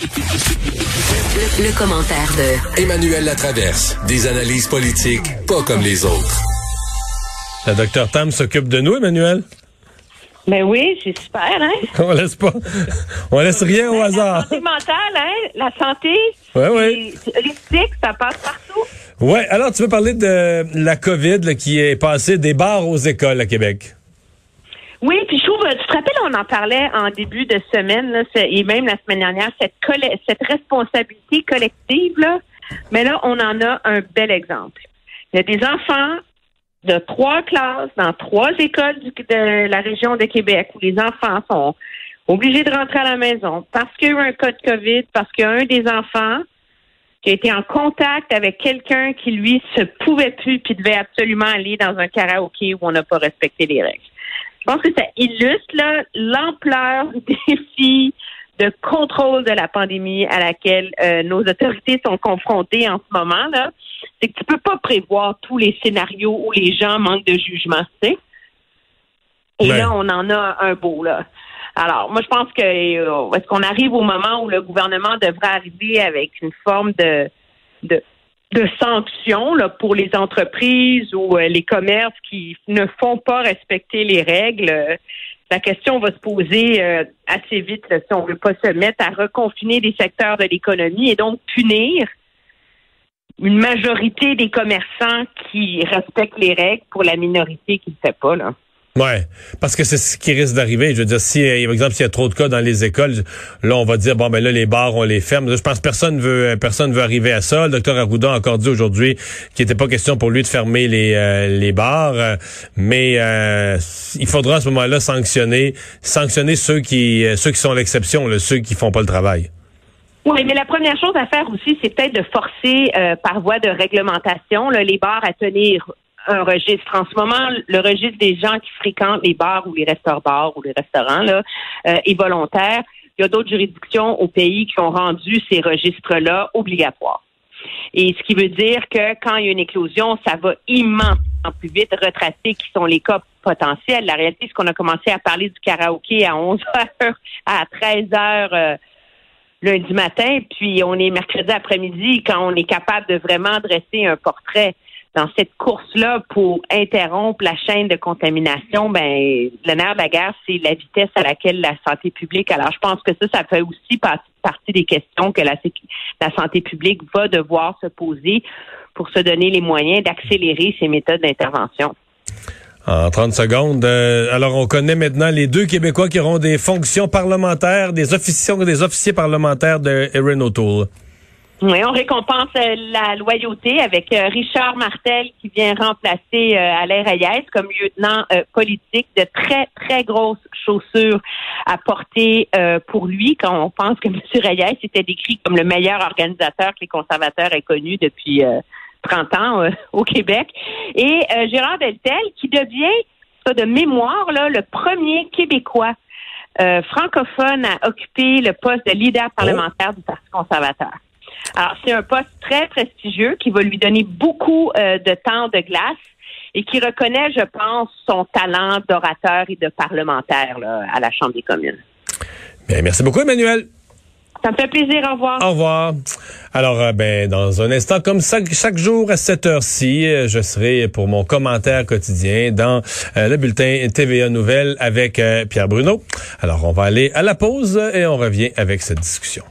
Le, le commentaire de Emmanuel Latraverse. Des analyses politiques pas comme les autres. La docteur Tam s'occupe de nous, Emmanuel. Ben oui, c'est super, hein? On laisse pas. On laisse rien au La hasard. santé mentale, hein? La santé. Ouais, ouais. c'est- L'éthique, ça passe partout. Ouais, alors tu veux parler de la COVID là, qui est passée des bars aux écoles à Québec? Oui, puis tu te rappelles, on en parlait en début de semaine, et même la semaine dernière, cette, cette responsabilité collective, là. Mais là, on en a un bel exemple. Il y a des enfants de trois classes dans trois écoles de la région de Québec où les enfants sont obligés de rentrer à la maison parce qu'il y a eu un cas de COVID, parce qu'il y a un des enfants qui a été en contact avec quelqu'un qui, lui, se pouvait plus puis devait absolument aller dans un karaoké où on n'a pas respecté les règles. Je pense que ça illustre l'ampleur du défi de contrôle de la pandémie à laquelle euh, nos autorités sont confrontées en ce moment. là. C'est que tu peux pas prévoir tous les scénarios où les gens manquent de jugement, tu sais. Et Ouais. là, on en a un beau, là. Alors, moi, je pense que euh, est-ce qu'on arrive au moment où le gouvernement devrait arriver avec une forme de de, de sanctions là, pour les entreprises ou euh, les commerces qui ne font pas respecter les règles. Euh, la question va se poser euh, assez vite si on veut pas se mettre à reconfiner des secteurs de l'économie et donc punir une majorité des commerçants qui respectent les règles pour la minorité qui ne le fait pas. Là. Ouais, parce que c'est ce qui risque d'arriver. Je veux dire, si, euh, par exemple, s'il y a trop de cas dans les écoles, là, on va dire, bon, ben là, les bars, on les ferme. Je pense que personne veut, personne veut arriver à ça. Le docteur Arruda a encore dit aujourd'hui qu'il n'était pas question pour lui de fermer les, euh, les bars, euh, mais euh, il faudra à ce moment-là sanctionner, sanctionner ceux qui, euh, ceux qui sont l'exception, ceux qui font pas le travail. Oui, mais la première chose à faire aussi, c'est peut-être de forcer euh, par voie de réglementation là, les bars à tenir un registre. En ce moment, le registre des gens qui fréquentent les bars ou les restaurants-bars ou les restaurants là, euh, est volontaire. Il y a d'autres juridictions au pays qui ont rendu ces registres-là obligatoires. Et ce qui veut dire que quand il y a une éclosion, ça va immensément plus vite retracer qui sont les cas potentiels. La réalité, c'est qu'on a commencé à parler du karaoké à 11 heures, à 13 heures euh, lundi matin, puis on est mercredi après-midi quand on est capable de vraiment dresser un portrait dans cette course-là pour interrompre la chaîne de contamination, ben le nerf de la guerre, c'est la vitesse à laquelle la santé publique. Alors, je pense que ça, ça fait aussi par- partie des questions que la, la santé publique va devoir se poser pour se donner les moyens d'accélérer ses méthodes d'intervention. En 30 secondes. euh, alors, on connaît maintenant les deux Québécois qui auront des fonctions parlementaires, des officiers, des officiers parlementaires de Erin O'Toole. Oui, on récompense euh, la loyauté avec euh, Richard Martel qui vient remplacer euh, Alain Reyes comme lieutenant politique de très, très grosses chaussures à porter pour lui quand on pense que M. Reyes était décrit comme le meilleur organisateur que les conservateurs aient connu depuis euh, 30 ans au Québec. Et Gérard Deltel qui devient, ça de mémoire, là, le premier Québécois francophone à occuper le poste de leader parlementaire du Parti conservateur. Alors, c'est un poste très prestigieux qui va lui donner beaucoup euh, de temps de glace et qui reconnaît, je pense, son talent d'orateur et de parlementaire là, à la Chambre des communes. Bien, merci beaucoup, Emmanuel. Ça me fait plaisir. Au revoir. Au revoir. Alors, euh, ben, dans un instant, comme ça, chaque jour à cette heure-ci, euh, je serai pour mon commentaire quotidien dans euh, le bulletin TVA Nouvelles avec Pierre Bruno. Alors, on va aller à la pause et on revient avec cette discussion.